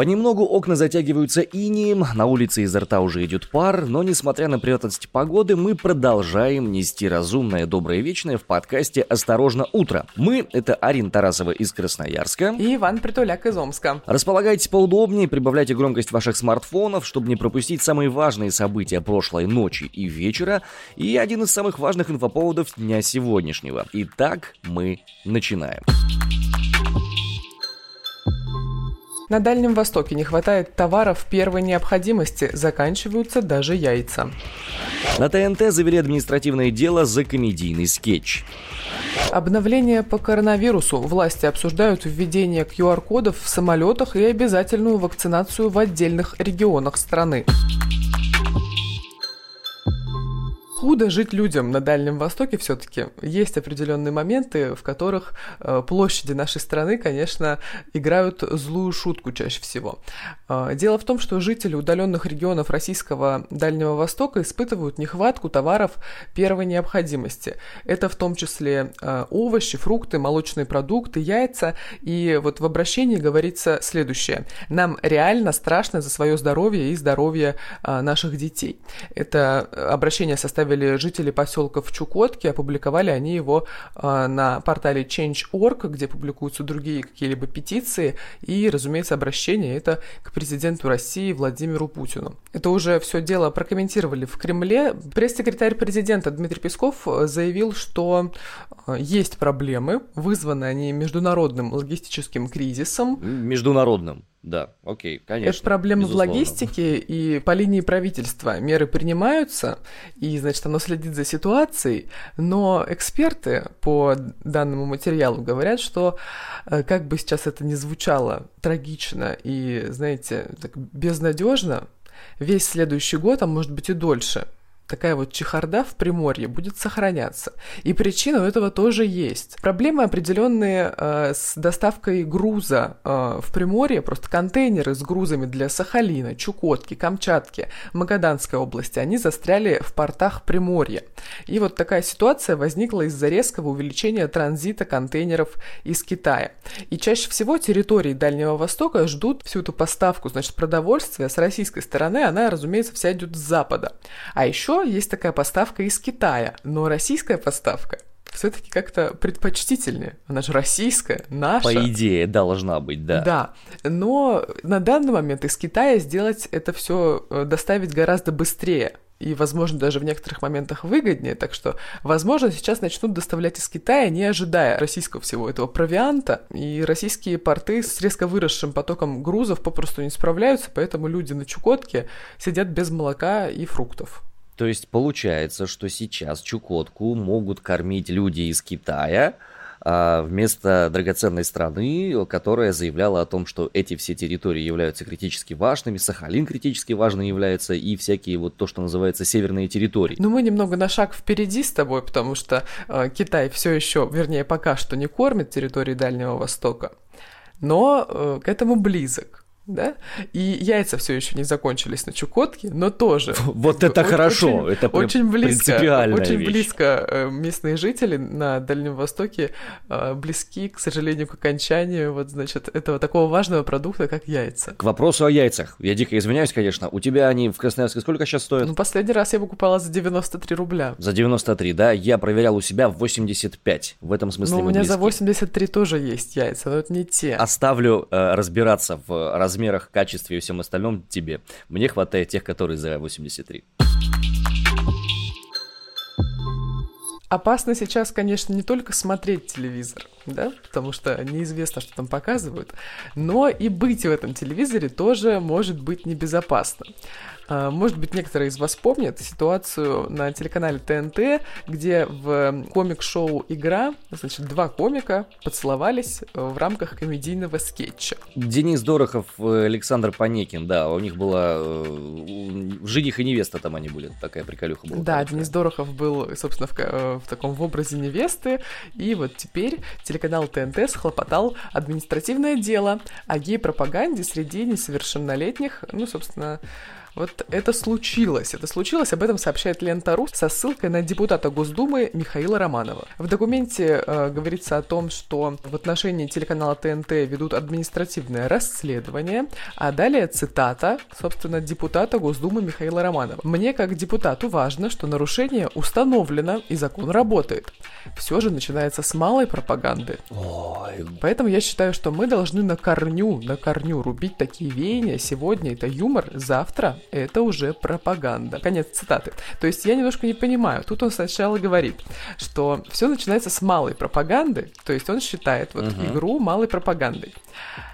Понемногу окна затягиваются инием, на улице изо рта уже идет пар, но несмотря на прятность погоды, мы продолжаем нести разумное, доброе и вечное в подкасте «Осторожно, утро». Мы — это Арин Тарасова из Красноярска. И Иван Притуляк из Омска. Располагайтесь поудобнее, прибавляйте громкость ваших смартфонов, чтобы не пропустить самые важные события прошлой ночи и вечера, и один из самых важных инфоповодов дня сегодняшнего. Итак, мы начинаем. На Дальнем Востоке не хватает товаров первой необходимости, заканчиваются даже яйца. На ТНТ завели административное дело за комедийный скетч. Обновление по коронавирусу. Власти обсуждают введение QR-кодов в самолетах и обязательную вакцинацию в отдельных регионах страны. Худо жить людям на Дальнем Востоке все-таки. Есть определенные моменты, в которых э, площади нашей страны, конечно, играют злую шутку чаще всего. Э, дело в том, что жители удаленных регионов российского Дальнего Востока испытывают нехватку товаров первой необходимости. Это в том числе э, овощи, фрукты, молочные продукты, яйца. И вот в обращении говорится следующее. Нам реально страшно за свое здоровье и здоровье наших детей. Это обращение составит составили жители поселка в Чукотке, опубликовали они его э, на портале Change.org, где публикуются другие какие-либо петиции, и, разумеется, обращение это к президенту России Владимиру Путину. Это уже все дело прокомментировали в Кремле. Пресс-секретарь президента Дмитрий Песков заявил, что э, есть проблемы, вызваны они международным логистическим кризисом. Международным. Да, окей, конечно. Это проблемы безусловно. в логистике, и по линии правительства меры принимаются, и, значит, оно следит за ситуацией, но эксперты по данному материалу говорят, что э, как бы сейчас это ни звучало трагично и, знаете, так безнадежно, весь следующий год, а может быть и дольше – такая вот чехарда в Приморье будет сохраняться. И причина у этого тоже есть. Проблемы определенные э, с доставкой груза э, в Приморье, просто контейнеры с грузами для Сахалина, Чукотки, Камчатки, Магаданской области, они застряли в портах Приморья. И вот такая ситуация возникла из-за резкого увеличения транзита контейнеров из Китая. И чаще всего территории Дальнего Востока ждут всю эту поставку, значит, продовольствия с российской стороны, она, разумеется, вся идет с запада. А еще есть такая поставка из Китая, но российская поставка все-таки как-то предпочтительнее. Она же российская, наша. По идее, должна быть, да. Да. Но на данный момент из Китая сделать это все, э, доставить гораздо быстрее. И, возможно, даже в некоторых моментах выгоднее. Так что, возможно, сейчас начнут доставлять из Китая, не ожидая российского всего этого провианта. И российские порты с резко выросшим потоком грузов попросту не справляются, поэтому люди на Чукотке сидят без молока и фруктов. То есть получается, что сейчас Чукотку могут кормить люди из Китая, а вместо драгоценной страны, которая заявляла о том, что эти все территории являются критически важными, Сахалин критически важным является, и всякие вот то, что называется северные территории. Ну, мы немного на шаг впереди с тобой, потому что э, Китай все еще, вернее, пока что не кормит территории Дальнего Востока, но э, к этому близок да, и яйца все еще не закончились на Чукотке, но тоже. Вот это хорошо, это очень близко, очень вещь. близко э, местные жители на Дальнем Востоке э, близки, к сожалению, к окончанию вот, значит, этого такого важного продукта, как яйца. К вопросу о яйцах. Я дико извиняюсь, конечно. У тебя они в Красноярске сколько сейчас стоят? Ну, последний раз я покупала за 93 рубля. За 93, да? Я проверял у себя 85. В этом смысле Ну, у меня близки. за 83 тоже есть яйца, но это не те. Оставлю э, разбираться в размере размерах, качестве и всем остальном тебе. Мне хватает тех, которые за 83. Опасно сейчас, конечно, не только смотреть телевизор, да, потому что неизвестно, что там показывают, но и быть в этом телевизоре тоже может быть небезопасно. А, может быть, некоторые из вас помнят ситуацию на телеканале ТНТ, где в комик-шоу «Игра» значит, два комика поцеловались в рамках комедийного скетча. Денис Дорохов, Александр Панекин, да, у них была э, жених и невеста там они были, такая приколюха была. Да, Денис Дорохов был, собственно, в, э, в таком в образе невесты, и вот теперь телеканал ТНТ схлопотал административное дело о гей-пропаганде среди несовершеннолетних, ну, собственно, Вот это случилось. Это случилось, об этом сообщает Лента.ру со ссылкой на депутата Госдумы Михаила Романова. В документе э, говорится о том, что в отношении телеканала ТНТ ведут административное расследование, а далее цитата, собственно, депутата Госдумы Михаила Романова. «Мне, как депутату, важно, что нарушение установлено и закон работает. Все же начинается с малой пропаганды. Ой. Поэтому я считаю, что мы должны на корню, на корню рубить такие веяния. Сегодня это юмор, завтра это уже пропаганда. Конец цитаты. То есть я немножко не понимаю. Тут он сначала говорит, что все начинается с малой пропаганды, то есть он считает вот угу. игру малой пропагандой.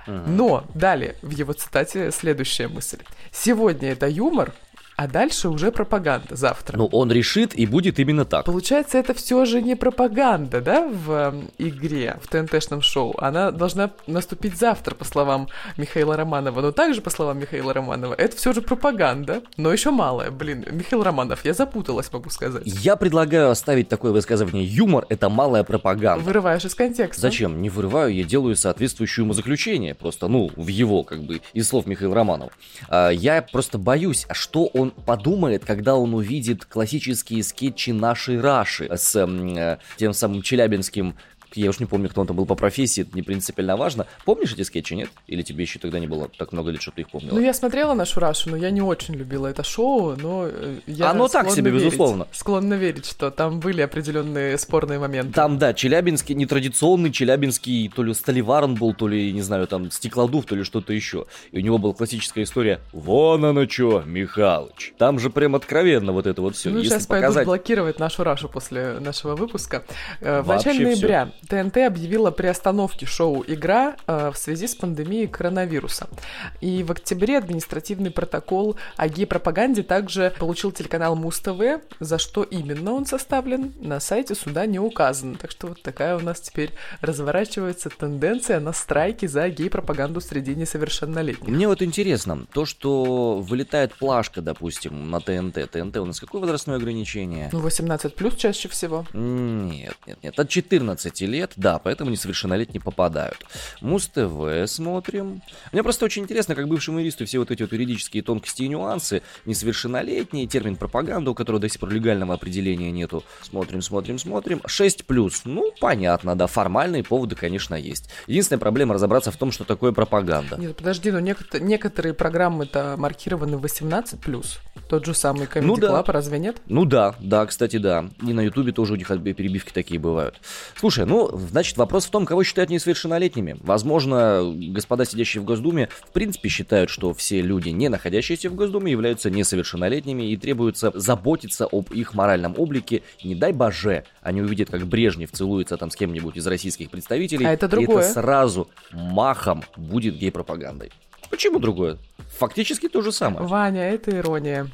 Угу. Но далее в его цитате следующая мысль. Сегодня это юмор, а дальше уже пропаганда завтра. Ну, он решит и будет именно так. Получается, это все же не пропаганда, да, в э, игре, в ТНТшном шоу. Она должна наступить завтра, по словам Михаила Романова. Но также, по словам Михаила Романова, это все же пропаганда, но еще малая. Блин, Михаил Романов, я запуталась, могу сказать. Я предлагаю оставить такое высказывание. Юмор — это малая пропаганда. Вырываешь из контекста. Зачем? Не вырываю, я делаю соответствующее умозаключение. Просто, ну, в его, как бы, из слов Михаила Романова. А, я просто боюсь, а что он он подумает, когда он увидит классические скетчи нашей Раши с э, тем самым челябинским я уж не помню, кто он там был по профессии, это не принципиально важно. Помнишь эти скетчи, нет? Или тебе еще тогда не было так много лет, чтобы ты их помнила? Ну, я смотрела нашу Рашу, но я не очень любила это шоу, но э, я Оно так себе, верить, безусловно. Склонна верить, что там были определенные спорные моменты. Там, да, челябинский, нетрадиционный челябинский, то ли Столиварен был, то ли, не знаю, там, Стеклодув, то ли что-то еще. И у него была классическая история «Вон оно что, Михалыч». Там же прям откровенно вот это вот все. Ну, Если сейчас показать... пойдут блокировать нашу Рашу после нашего выпуска. Э, в начале ноября ТНТ объявила приостановке шоу «Игра» э, в связи с пандемией коронавируса. И в октябре административный протокол о гей-пропаганде также получил телеканал Муз-ТВ, за что именно он составлен, на сайте суда не указано. Так что вот такая у нас теперь разворачивается тенденция на страйки за гей-пропаганду среди несовершеннолетних. Мне вот интересно, то, что вылетает плашка, допустим, на ТНТ. ТНТ у нас какое возрастное ограничение? Ну, 18 плюс чаще всего. Нет, нет, нет. От 14 лет, да, поэтому несовершеннолетние попадают. Муз-ТВ смотрим. Мне просто очень интересно, как бывшему юристу все вот эти вот юридические тонкости и нюансы, несовершеннолетние, термин пропаганда, у которого до сих пор легального определения нету. Смотрим, смотрим, смотрим. 6 плюс. Ну, понятно, да, формальные поводы, конечно, есть. Единственная проблема разобраться в том, что такое пропаганда. Нет, подожди, но некотор- некоторые программы-то маркированы 18 плюс. Тот же самый Comedy ну, да. Club, разве нет? Ну да, да, кстати, да. И на Ютубе тоже у них перебивки такие бывают. Слушай, ну, значит, Значит, вопрос в том, кого считают несовершеннолетними. Возможно, господа, сидящие в Госдуме, в принципе считают, что все люди, не находящиеся в Госдуме, являются несовершеннолетними и требуется заботиться об их моральном облике. Не дай боже, они увидят, как Брежнев целуется там с кем-нибудь из российских представителей. А это другое. И это сразу махом будет гей-пропагандой. Почему другое? Фактически то же самое. Ваня, это ирония.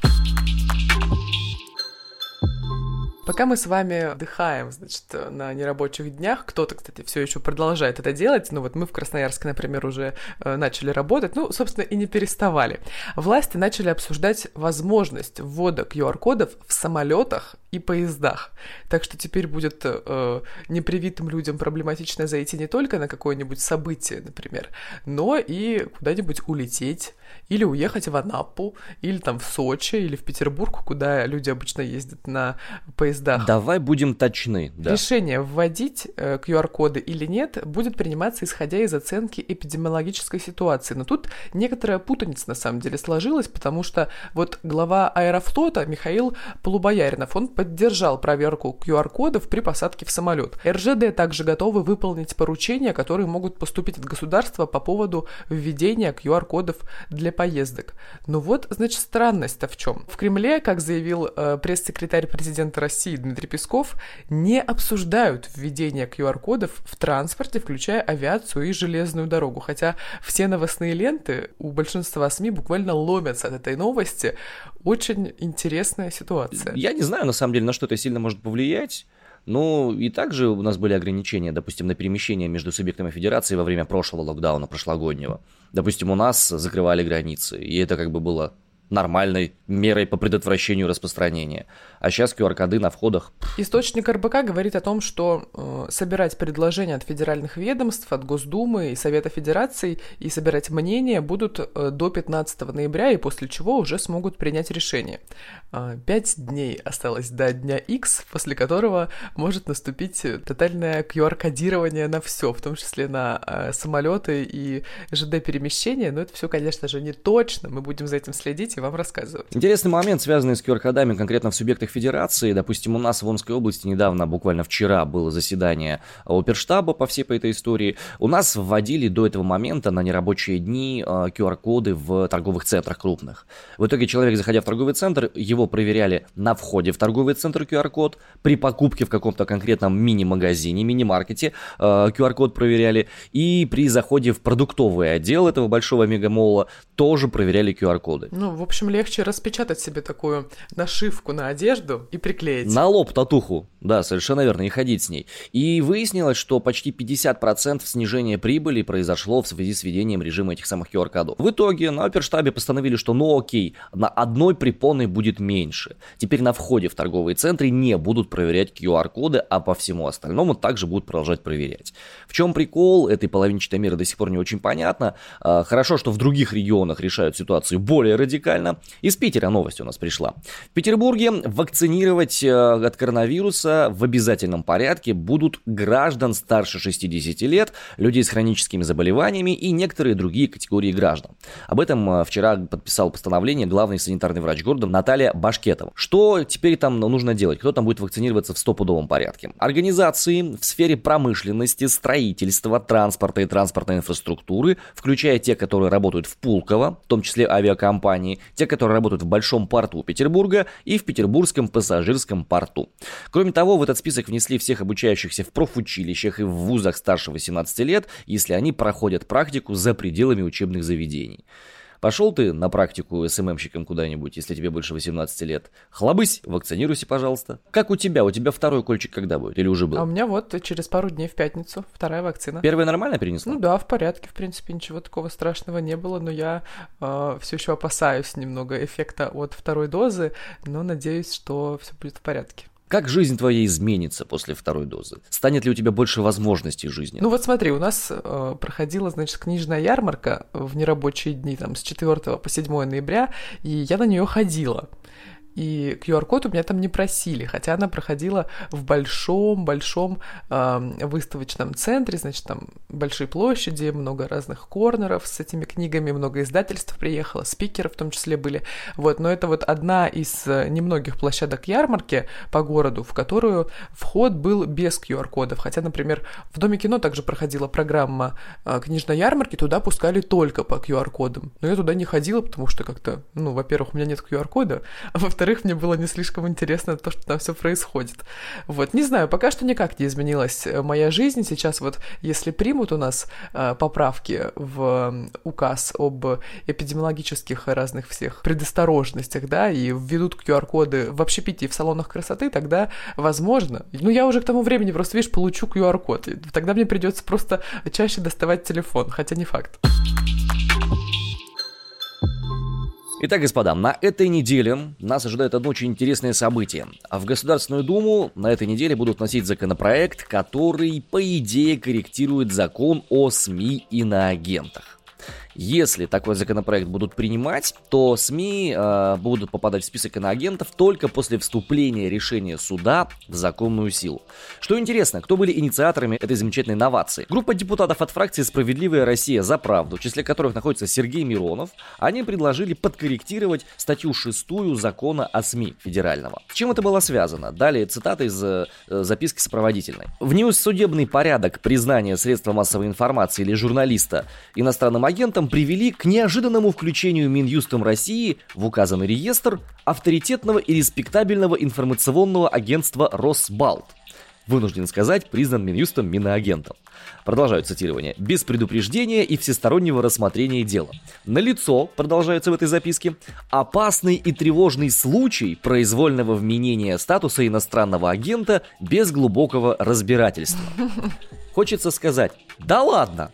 Пока мы с вами отдыхаем, значит, на нерабочих днях, кто-то, кстати, все еще продолжает это делать, ну вот мы в Красноярске, например, уже э, начали работать, ну, собственно, и не переставали. Власти начали обсуждать возможность ввода QR-кодов в самолетах и поездах. Так что теперь будет э, непривитым людям проблематично зайти не только на какое-нибудь событие, например, но и куда-нибудь улететь, или уехать в Анапу, или там в Сочи, или в Петербург, куда люди обычно ездят на поездах. Давай будем точны. Да. Решение вводить э, QR-коды или нет будет приниматься исходя из оценки эпидемиологической ситуации. Но тут некоторая путаница на самом деле сложилась, потому что вот глава Аэрофлота Михаил Полубояринов, он поддержал проверку QR-кодов при посадке в самолет. РЖД также готовы выполнить поручения, которые могут поступить от государства по поводу введения QR-кодов для поездок. Но вот, значит, странность-то в чем? В Кремле, как заявил э, пресс-секретарь президента России Дмитрий Песков, не обсуждают введение QR-кодов в транспорте, включая авиацию и железную дорогу. Хотя все новостные ленты у большинства СМИ буквально ломятся от этой новости. Очень интересная ситуация. Я не знаю, на самом деле, на что это сильно может повлиять. Ну, и также у нас были ограничения, допустим, на перемещение между субъектами федерации во время прошлого локдауна, прошлогоднего. Допустим, у нас закрывали границы, и это как бы было нормальной мерой по предотвращению распространения. А сейчас QR-коды на входах. Источник РБК говорит о том, что э, собирать предложения от федеральных ведомств, от Госдумы и Совета Федерации и собирать мнения будут э, до 15 ноября, и после чего уже смогут принять решение. Э, дней осталось до дня X, после которого может наступить тотальное QR-кодирование на все, в том числе на э, самолеты и ЖД-перемещения. Но это все, конечно же, не точно. Мы будем за этим следить и вам рассказывать. Интересный момент, связанный с QR-кодами конкретно в субъектах федерации. Допустим, у нас в Омской области недавно, буквально вчера, было заседание оперштаба по всей по этой истории. У нас вводили до этого момента на нерабочие дни QR-коды э, в торговых центрах крупных. В итоге человек, заходя в торговый центр, его проверяли на входе в торговый центр QR-код, при покупке в каком-то конкретном мини-магазине, мини-маркете QR-код э, проверяли, и при заходе в продуктовый отдел этого большого мегамола тоже проверяли QR-коды. Ну, в общем, легче распечатать себе такую нашивку на одежду и приклеить. На лоб татуху, да, совершенно верно, и ходить с ней. И выяснилось, что почти 50% снижения прибыли произошло в связи с введением режима этих самых QR-кодов. В итоге на оперштабе постановили, что ну окей, на одной препоной будет меньше. Теперь на входе в торговые центры не будут проверять QR-коды, а по всему остальному также будут продолжать проверять. В чем прикол этой половинчатой меры до сих пор не очень понятно. А, хорошо, что в других регионах решают ситуацию более радикально. Из Питера новость у нас пришла. В Петербурге вакцинировать э, от коронавируса в обязательном порядке будут граждан старше 60 лет, людей с хроническими заболеваниями и некоторые другие категории граждан. Об этом э, вчера подписал постановление главный санитарный врач города Наталья Башкетова. Что теперь там нужно делать? Кто там будет вакцинироваться в стопудовом порядке? Организации в сфере промышленности, строительства, транспорта и транспортной инфраструктуры, включая те, которые работают в Пулково, в том числе авиакомпании, те, которые работают в Большом порту Петербурга и в Петербургском пассажирском порту. Кроме того, в этот список внесли всех обучающихся в профучилищах и в вузах старше 18 лет, если они проходят практику за пределами учебных заведений. Пошел ты на практику СММщиком куда-нибудь, если тебе больше 18 лет. Хлобысь, вакцинируйся, пожалуйста. Как у тебя? У тебя второй кольчик когда будет? Или уже был? А у меня вот через пару дней в пятницу вторая вакцина. Первая нормально перенесла? Ну да, в порядке, в принципе, ничего такого страшного не было, но я э, все еще опасаюсь немного эффекта от второй дозы, но надеюсь, что все будет в порядке. Как жизнь твоя изменится после второй дозы? Станет ли у тебя больше возможностей жизни? Ну вот смотри, у нас э, проходила, значит, книжная ярмарка в нерабочие дни, там, с 4 по 7 ноября, и я на нее ходила. И QR-код у меня там не просили, хотя она проходила в большом-большом э, выставочном центре, значит, там большие площади, много разных корнеров с этими книгами, много издательств приехало, спикеры в том числе были. Вот, но это вот одна из э, немногих площадок ярмарки по городу, в которую вход был без QR-кодов. Хотя, например, в Доме кино также проходила программа э, книжной ярмарки, туда пускали только по QR-кодам. Но я туда не ходила, потому что как-то, ну, во-первых, у меня нет QR-кода, а во-вторых, во-вторых, мне было не слишком интересно то, что там все происходит. Вот, не знаю, пока что никак не изменилась э, моя жизнь. Сейчас вот, если примут у нас э, поправки в указ об эпидемиологических разных всех предосторожностях, да, и введут QR-коды в общепите и в салонах красоты, тогда, возможно, ну, я уже к тому времени просто, видишь, получу QR-код. Тогда мне придется просто чаще доставать телефон, хотя не факт. Итак, господа, на этой неделе нас ожидает одно очень интересное событие. В Государственную Думу на этой неделе будут носить законопроект, который, по идее, корректирует закон о СМИ и на агентах. Если такой законопроект будут принимать, то СМИ э, будут попадать в список иноагентов только после вступления решения суда в законную силу. Что интересно, кто были инициаторами этой замечательной новации? Группа депутатов от фракции «Справедливая Россия за правду», в числе которых находится Сергей Миронов, они предложили подкорректировать статью 6 закона о СМИ федерального. Чем это было связано? Далее цитата из э, записки сопроводительной. Внесудебный порядок признания средства массовой информации или журналиста иностранным агентом этом привели к неожиданному включению Минюстом России в указанный реестр авторитетного и респектабельного информационного агентства «Росбалт», вынужден сказать, признан Минюстом Миноагентом. Продолжаю цитирование. «Без предупреждения и всестороннего рассмотрения дела. Налицо, продолжается в этой записке, опасный и тревожный случай произвольного вменения статуса иностранного агента без глубокого разбирательства». Хочется сказать, да ладно,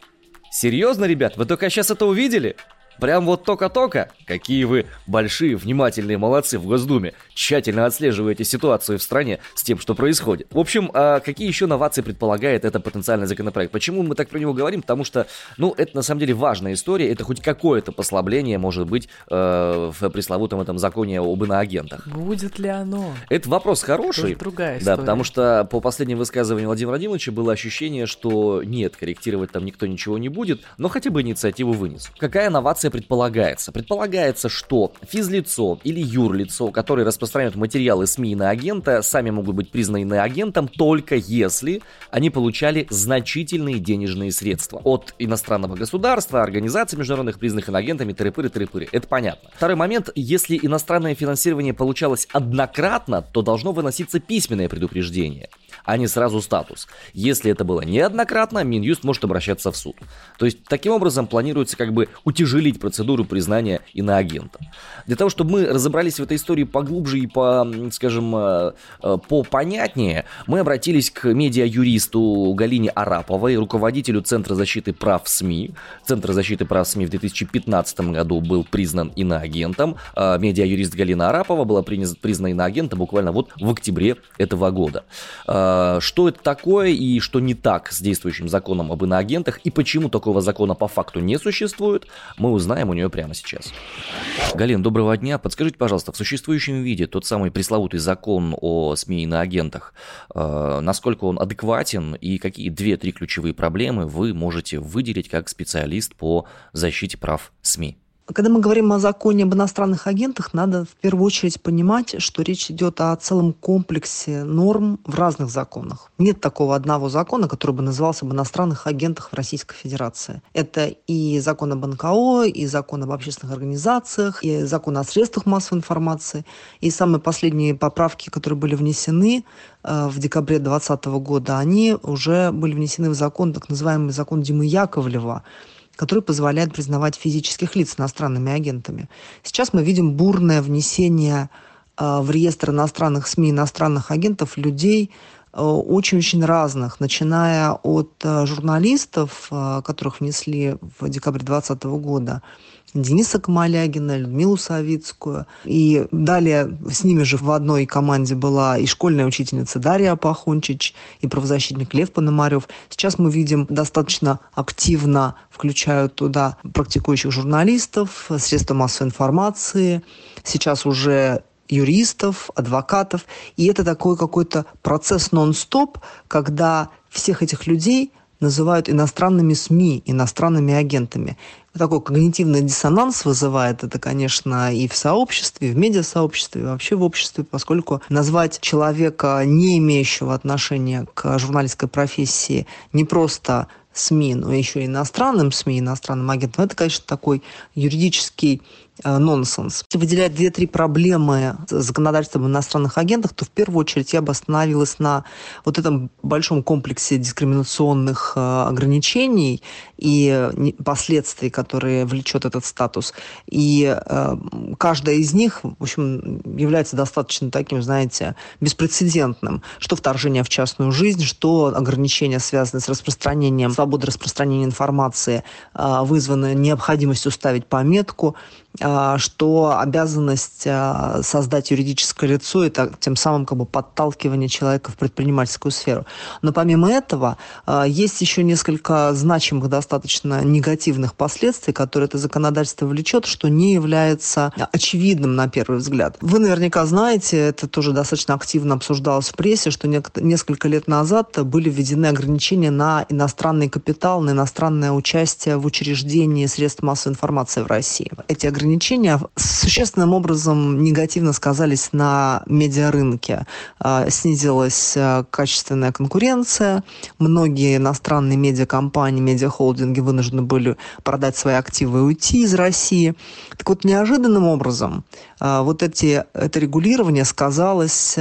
Серьезно, ребят, вы только сейчас это увидели? Прям вот только-только? Какие вы большие, внимательные молодцы в Госдуме. Тщательно отслеживаете ситуацию в стране с тем, что происходит. В общем, а какие еще новации предполагает это потенциальный законопроект? Почему мы так про него говорим? Потому что, ну, это на самом деле важная история. Это хоть какое-то послабление может быть э, в пресловутом этом законе об иноагентах. Будет ли оно? Это вопрос хороший. Это другая история. Да, потому что по последним высказываниям Владимира Владимировича было ощущение, что нет, корректировать там никто ничего не будет, но хотя бы инициативу вынес. Какая новация предполагается? Предполагается, что физлицо или юрлицо, которые распространяют материалы СМИ на агента, сами могут быть признаны агентом только если они получали значительные денежные средства от иностранного государства, организаций международных признанных иноагентами, тыры-пыры-тыры-пыры. Это понятно. Второй момент. Если иностранное финансирование получалось однократно, то должно выноситься письменное предупреждение а не сразу статус. Если это было неоднократно, Минюст может обращаться в суд. То есть, таким образом, планируется как бы утяжелить процедуру признания иноагента. Для того, чтобы мы разобрались в этой истории поглубже и по, скажем, э, э, по понятнее, мы обратились к медиа-юристу Галине Араповой, руководителю Центра защиты прав СМИ. Центр защиты прав СМИ в 2015 году был признан иноагентом. А медиа-юрист Галина Арапова была признана иноагентом буквально вот в октябре этого года. А, что это такое и что не так с действующим законом об иноагентах и почему такого закона по факту не существует, мы узнаем у нее прямо сейчас. Галин, доброго дня. Подскажите, пожалуйста, в существующем виде тот самый пресловутый закон о СМИ и иноагентах, э, насколько он адекватен и какие две-три ключевые проблемы вы можете выделить как специалист по защите прав СМИ? Когда мы говорим о законе об иностранных агентах, надо в первую очередь понимать, что речь идет о целом комплексе норм в разных законах. Нет такого одного закона, который бы назывался об иностранных агентах в Российской Федерации. Это и закон об НКО, и закон об общественных организациях, и закон о средствах массовой информации, и самые последние поправки, которые были внесены э, в декабре 2020 года, они уже были внесены в закон, так называемый закон Димы Яковлева, который позволяет признавать физических лиц иностранными агентами. Сейчас мы видим бурное внесение э, в реестр иностранных СМИ, иностранных агентов людей очень-очень разных, начиная от э, журналистов, которых внесли в декабре 2020 года, Дениса Камалягина, Людмилу Савицкую. И далее с ними же в одной команде была и школьная учительница Дарья Пахончич, и правозащитник Лев Пономарев. Сейчас мы видим достаточно активно включают туда практикующих журналистов, средства массовой информации, сейчас уже юристов, адвокатов. И это такой какой-то процесс нон-стоп, когда всех этих людей называют иностранными СМИ, иностранными агентами такой когнитивный диссонанс вызывает это, конечно, и в сообществе, и в медиасообществе, и вообще в обществе, поскольку назвать человека, не имеющего отношения к журналистской профессии, не просто СМИ, но еще и иностранным СМИ, иностранным агентом, это, конечно, такой юридический нонсенс. Если выделять две-три проблемы законодательства об иностранных агентах, то в первую очередь я бы остановилась на вот этом большом комплексе дискриминационных э, ограничений и последствий, которые влечет этот статус. И э, каждая из них, в общем, является достаточно таким, знаете, беспрецедентным. Что вторжение в частную жизнь, что ограничения, связанные с распространением, свободы распространения информации, вызваны необходимостью ставить пометку что обязанность а, создать юридическое лицо – это тем самым как бы подталкивание человека в предпринимательскую сферу. Но помимо этого а, есть еще несколько значимых достаточно негативных последствий, которые это законодательство влечет, что не является очевидным на первый взгляд. Вы наверняка знаете, это тоже достаточно активно обсуждалось в прессе, что несколько лет назад были введены ограничения на иностранный капитал, на иностранное участие в учреждении средств массовой информации в России. Эти ограничения ограничения существенным образом негативно сказались на медиарынке. А, снизилась а, качественная конкуренция, многие иностранные медиакомпании, медиахолдинги вынуждены были продать свои активы и уйти из России. Так вот, неожиданным образом а, вот эти, это регулирование сказалось,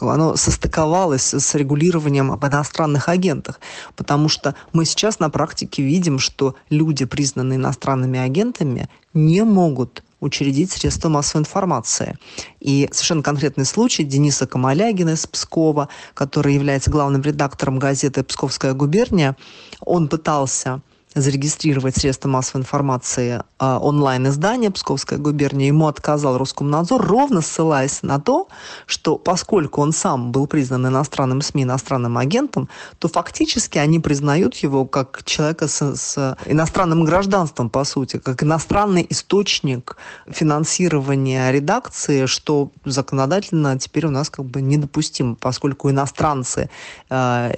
оно состыковалось с регулированием об иностранных агентах, потому что мы сейчас на практике видим, что люди, признанные иностранными агентами, не могут учредить средства массовой информации. И совершенно конкретный случай Дениса Камалягина из Пскова, который является главным редактором газеты «Псковская губерния», он пытался зарегистрировать средства массовой информации э, онлайн-издание Псковская губерния, ему отказал Роскомнадзор, ровно ссылаясь на то, что поскольку он сам был признан иностранным СМИ, иностранным агентом, то фактически они признают его как человека с, с иностранным гражданством, по сути, как иностранный источник финансирования редакции, что законодательно теперь у нас как бы недопустимо, поскольку иностранцы э,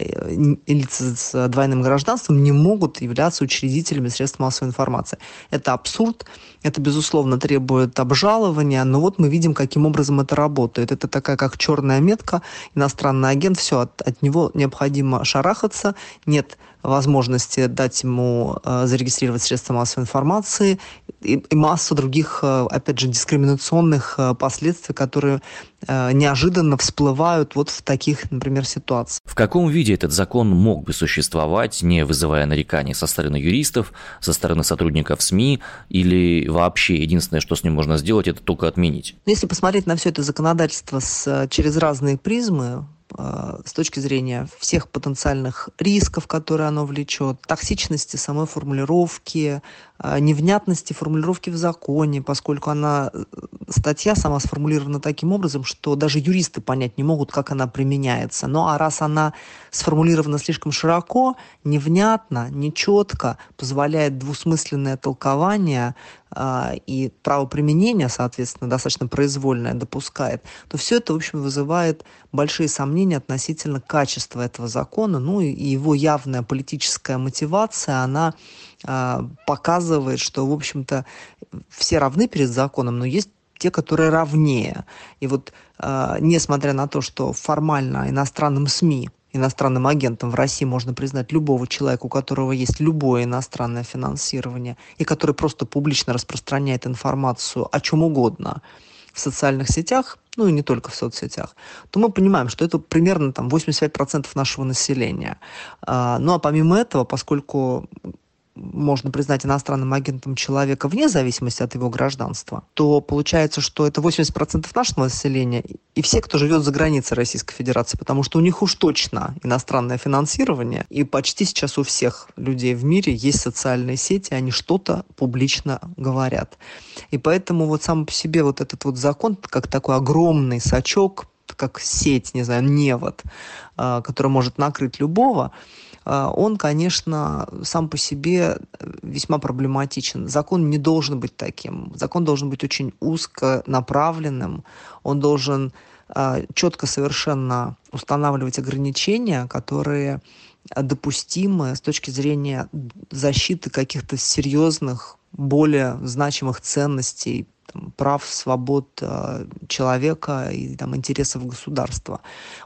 лица с двойным гражданством не могут являться учредителями средств массовой информации. Это абсурд, это, безусловно, требует обжалования, но вот мы видим, каким образом это работает. Это такая, как черная метка, иностранный агент, все, от, от него необходимо шарахаться, нет возможности дать ему э, зарегистрировать средства массовой информации и, и массу других, э, опять же, дискриминационных э, последствий, которые неожиданно всплывают вот в таких, например, ситуациях. В каком виде этот закон мог бы существовать, не вызывая нареканий со стороны юристов, со стороны сотрудников СМИ или вообще единственное, что с ним можно сделать, это только отменить? Если посмотреть на все это законодательство с, через разные призмы, с точки зрения всех потенциальных рисков, которые оно влечет, токсичности самой формулировки, невнятности формулировки в законе, поскольку она, э, статья сама сформулирована таким образом, что даже юристы понять не могут, как она применяется. Ну а раз она сформулирована слишком широко, невнятно, нечетко, позволяет двусмысленное толкование, а, и правоприменение, соответственно, достаточно произвольное допускает, то все это, в общем, вызывает большие сомнения относительно качества этого закона, ну и его явная политическая мотивация, она а, показывает, что, в общем-то, все равны перед законом, но есть те, которые равнее. И вот, а, несмотря на то, что формально иностранным СМИ иностранным агентом в России можно признать любого человека, у которого есть любое иностранное финансирование, и который просто публично распространяет информацию о чем угодно в социальных сетях, ну и не только в соцсетях, то мы понимаем, что это примерно там 85% нашего населения. А, ну а помимо этого, поскольку можно признать иностранным агентом человека вне зависимости от его гражданства, то получается, что это 80% нашего населения и все, кто живет за границей Российской Федерации, потому что у них уж точно иностранное финансирование, и почти сейчас у всех людей в мире есть социальные сети, они что-то публично говорят. И поэтому вот сам по себе вот этот вот закон, как такой огромный сачок, как сеть, не знаю, невод, а, который может накрыть любого, он, конечно, сам по себе весьма проблематичен. Закон не должен быть таким. Закон должен быть очень узко направленным. Он должен а, четко совершенно устанавливать ограничения, которые допустимы с точки зрения защиты каких-то серьезных, более значимых ценностей прав, свобод э, человека и там, интересов государства.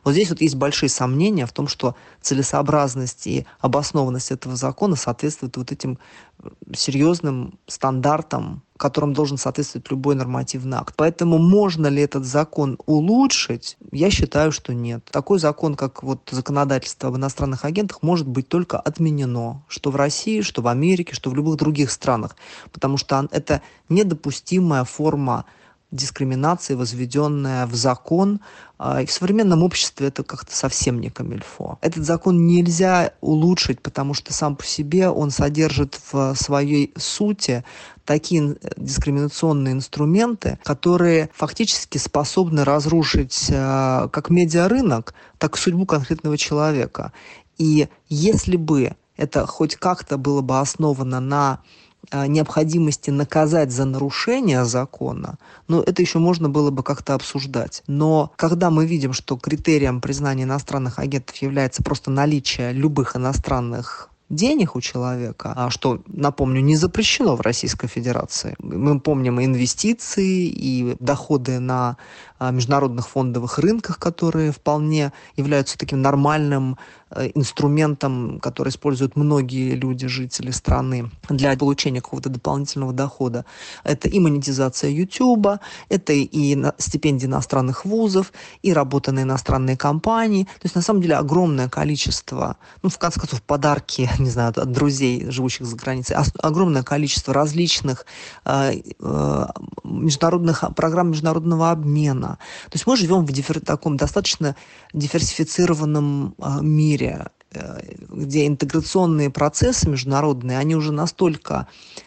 Вот здесь вот есть большие сомнения в том, что целесообразность и обоснованность этого закона соответствует вот этим э, серьезным стандартам которым должен соответствовать любой нормативный акт. Поэтому можно ли этот закон улучшить? Я считаю, что нет. Такой закон, как вот законодательство об иностранных агентах, может быть только отменено. Что в России, что в Америке, что в любых других странах. Потому что это недопустимая форма дискриминации, возведенная в закон. А, и в современном обществе это как-то совсем не камильфо. Этот закон нельзя улучшить, потому что сам по себе он содержит в своей сути такие дискриминационные инструменты, которые фактически способны разрушить а, как медиарынок, так и судьбу конкретного человека. И если бы это хоть как-то было бы основано на необходимости наказать за нарушение закона, ну, это еще можно было бы как-то обсуждать. Но когда мы видим, что критерием признания иностранных агентов является просто наличие любых иностранных денег у человека, а что, напомню, не запрещено в Российской Федерации. Мы помним и инвестиции, и доходы на а, международных фондовых рынках, которые вполне являются таким нормальным э, инструментом, который используют многие люди, жители страны, для получения какого-то дополнительного дохода. Это и монетизация YouTube, это и стипендии иностранных вузов, и работа на иностранные компании. То есть, на самом деле, огромное количество, ну, в конце концов, подарки, не знаю, от друзей, живущих за границей, огромное количество различных э, э, международных программ международного обмена, то есть мы живем в диффер... таком достаточно диверсифицированном э, мире. э, где интеграционные процессы международные, они уже настолько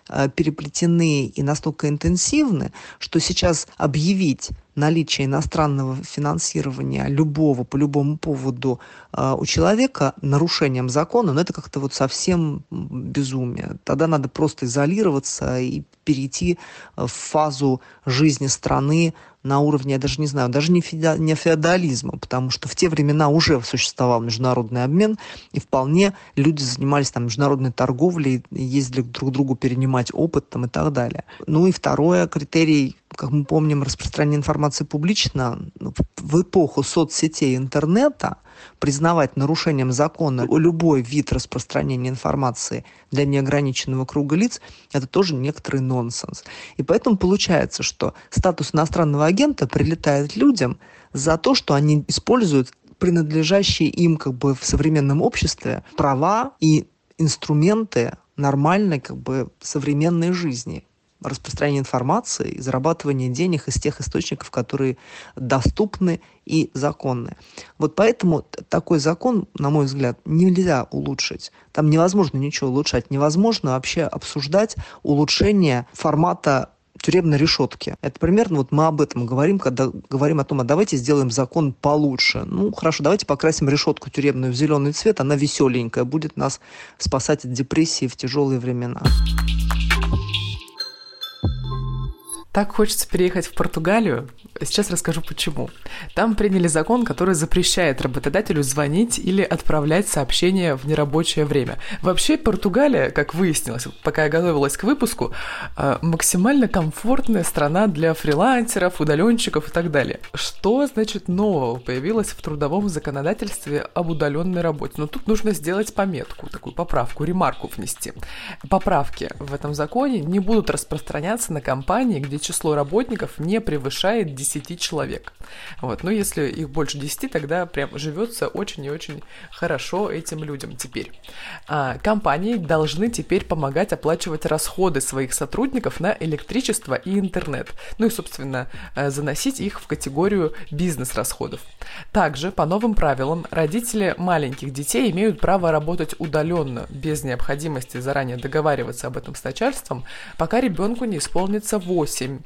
э, переплетены и настолько интенсивны, что сейчас объявить наличие иностранного финансирования любого по любому поводу э, у человека нарушением закона, ну это как-то вот совсем безумие. Тогда надо просто изолироваться и перейти в фазу жизни страны на уровне, я даже не знаю, даже не, феода, не феодализма, потому что в те времена уже существовал международный обмен, и вполне люди занимались там международной торговлей, ездили друг к другу перенимать опыт там, и так далее. Ну и второе, критерий как мы помним, распространение информации публично ну, в эпоху соцсетей интернета признавать нарушением закона любой вид распространения информации для неограниченного круга лиц, это тоже некоторый нонсенс. И поэтому получается, что статус иностранного агента прилетает людям за то, что они используют принадлежащие им как бы в современном обществе права и инструменты нормальной как бы современной жизни распространение информации и зарабатывание денег из тех источников, которые доступны и законны. Вот поэтому такой закон, на мой взгляд, нельзя улучшить. Там невозможно ничего улучшать, невозможно вообще обсуждать улучшение формата тюремной решетки. Это примерно вот мы об этом говорим, когда говорим о том, а давайте сделаем закон получше. Ну, хорошо, давайте покрасим решетку тюремную в зеленый цвет, она веселенькая, будет нас спасать от депрессии в тяжелые времена. Так хочется переехать в Португалию. Сейчас расскажу почему. Там приняли закон, который запрещает работодателю звонить или отправлять сообщения в нерабочее время. Вообще Португалия, как выяснилось, пока я готовилась к выпуску, а, максимально комфортная страна для фрилансеров, удаленщиков и так далее. Что значит нового появилось в трудовом законодательстве об удаленной работе? Но ну, тут нужно сделать пометку, такую поправку, ремарку внести. Поправки в этом законе не будут распространяться на компании, где число работников не превышает 10 человек. Вот. Но если их больше 10, тогда прям живется очень и очень хорошо этим людям теперь. А, компании должны теперь помогать оплачивать расходы своих сотрудников на электричество и интернет. Ну и, собственно, э, заносить их в категорию бизнес-расходов. Также, по новым правилам, родители маленьких детей имеют право работать удаленно, без необходимости заранее договариваться об этом с начальством, пока ребенку не исполнится 8.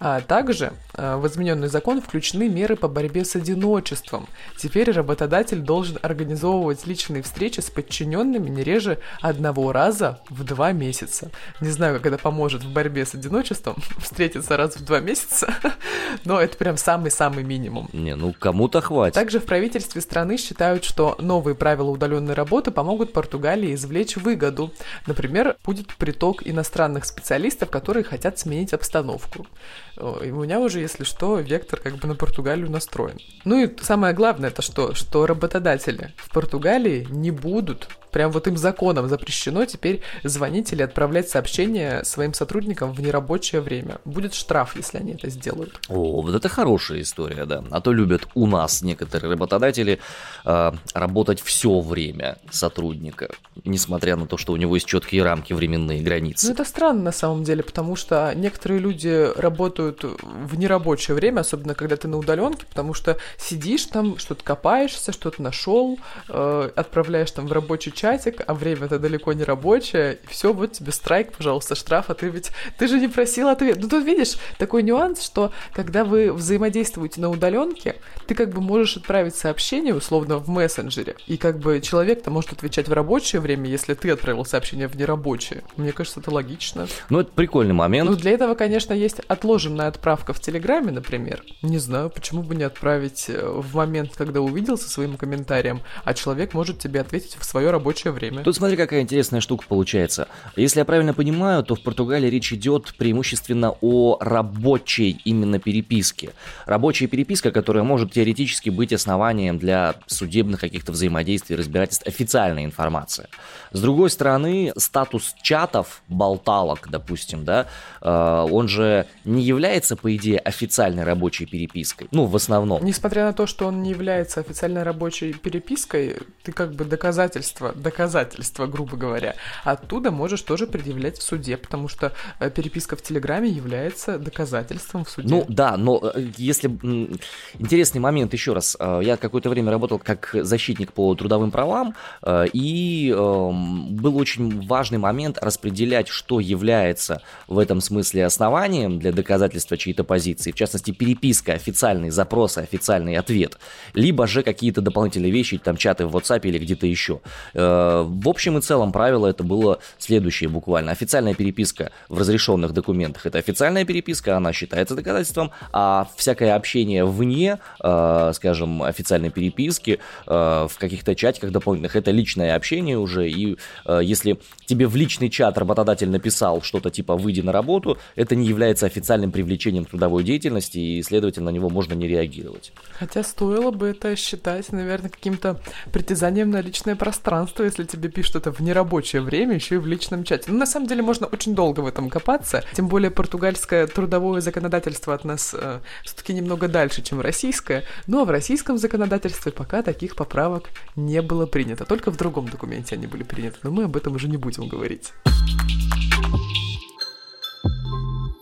А также э, в измененный закон включены меры по борьбе с одиночеством. Теперь работодатель должен организовывать личные встречи с подчиненными не реже одного раза в два месяца. Не знаю, как это поможет в борьбе с одиночеством, встретиться раз в два месяца, но это прям самый-самый минимум. Не, ну кому-то хватит. Также в правительстве страны считают, что новые правила удаленной работы помогут Португалии извлечь выгоду. Например, будет приток иностранных специалистов, которые хотят сменить обстановку. И у меня уже, если что, вектор как бы на Португалию настроен. Ну и самое главное, это что? Что работодатели в Португалии не будут Прям вот им законом запрещено теперь звонить или отправлять сообщения своим сотрудникам в нерабочее время. Будет штраф, если они это сделают. О, вот это хорошая история, да. А то любят у нас некоторые работодатели э, работать все время сотрудника, несмотря на то, что у него есть четкие рамки, временные границы. Ну, это странно на самом деле, потому что некоторые люди работают в нерабочее время, особенно когда ты на удаленке, потому что сидишь там, что-то копаешься, что-то нашел, э, отправляешь там в рабочий чатик, а время-то далеко не рабочее, и все, вот тебе страйк, пожалуйста, штраф, а ты ведь, ты же не просил ответ. Ну, тут видишь такой нюанс, что когда вы взаимодействуете на удаленке, ты как бы можешь отправить сообщение, условно, в мессенджере, и как бы человек-то может отвечать в рабочее время, если ты отправил сообщение в нерабочее. Мне кажется, это логично. Ну, это прикольный момент. Ну, для этого, конечно, есть отложенная отправка в Телеграме, например. Не знаю, почему бы не отправить э, в момент, когда увидел со своим комментарием, а человек может тебе ответить в свое рабочее рабочее время. Тут смотри, какая интересная штука получается. Если я правильно понимаю, то в Португалии речь идет преимущественно о рабочей именно переписке. Рабочая переписка, которая может теоретически быть основанием для судебных каких-то взаимодействий, разбирательств, официальная информация. С другой стороны, статус чатов, болталок, допустим, да, э, он же не является, по идее, официальной рабочей перепиской. Ну, в основном. Несмотря на то, что он не является официальной рабочей перепиской, ты как бы доказательства доказательство, грубо говоря. Оттуда можешь тоже предъявлять в суде, потому что э, переписка в Телеграме является доказательством в суде. Ну да, но э, если... Интересный момент, еще раз. Э, я какое-то время работал как защитник по трудовым правам, и эм, был очень важный момент распределять, что является в этом смысле основанием для доказательства чьей-то позиции, в частности, переписка, официальный запрос, официальный ответ, либо же какие-то дополнительные вещи, там чаты в WhatsApp или где-то еще. Э, в общем и целом правило это было следующее буквально. Официальная переписка в разрешенных документах это официальная переписка, она считается доказательством, а всякое общение вне, э, скажем, официальной переписки, э, в каких-то чатиках дополнительных, это личное общение уже, и если тебе в личный чат работодатель написал что-то типа «выйди на работу», это не является официальным привлечением трудовой деятельности, и, следовательно, на него можно не реагировать. Хотя стоило бы это считать, наверное, каким-то притязанием на личное пространство, если тебе пишут это в нерабочее время, еще и в личном чате. Ну, на самом деле, можно очень долго в этом копаться, тем более португальское трудовое законодательство от нас э, все-таки немного дальше, чем российское, но в российском законодательстве пока таких поправок не было принято, только в другом документе они были приняты, но мы об этом уже не будем говорить.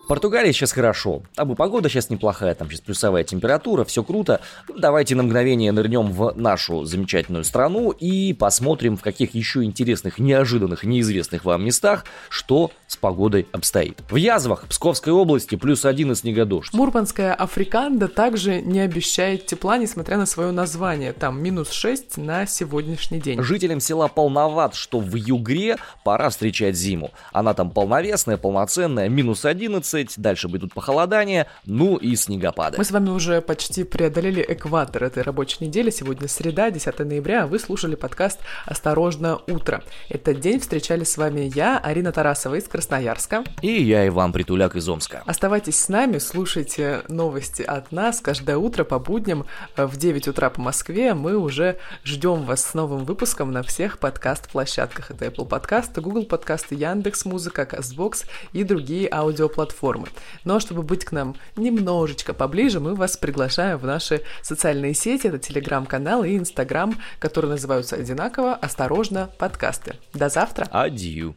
В Португалии сейчас хорошо. Там и погода сейчас неплохая, там сейчас плюсовая температура, все круто. Давайте на мгновение нырнем в нашу замечательную страну и посмотрим, в каких еще интересных, неожиданных, неизвестных вам местах, что с погодой обстоит. В Язвах Псковской области плюс один и снегодождь. Мурманская Африканда также не обещает тепла, несмотря на свое название. Там минус 6 на сегодняшний день. Жителям села полноват, что в Югре пора встречать зиму. Она там полновесная, полноценная, минус 11, 20, дальше будут похолодания, ну и снегопады. Мы с вами уже почти преодолели экватор этой рабочей недели. Сегодня среда, 10 ноября, а вы слушали подкаст «Осторожно, утро». Этот день встречали с вами я, Арина Тарасова из Красноярска. И я, Иван Притуляк из Омска. Оставайтесь с нами, слушайте новости от нас каждое утро по будням в 9 утра по Москве. Мы уже ждем вас с новым выпуском на всех подкаст-площадках. Это Apple Podcast, Google подкасты, Яндекс Музыка, Castbox и другие аудиоплатформы платформы. Но чтобы быть к нам немножечко поближе, мы вас приглашаем в наши социальные сети, это телеграм-канал и инстаграм, которые называются одинаково «Осторожно, подкасты». До завтра! Адью!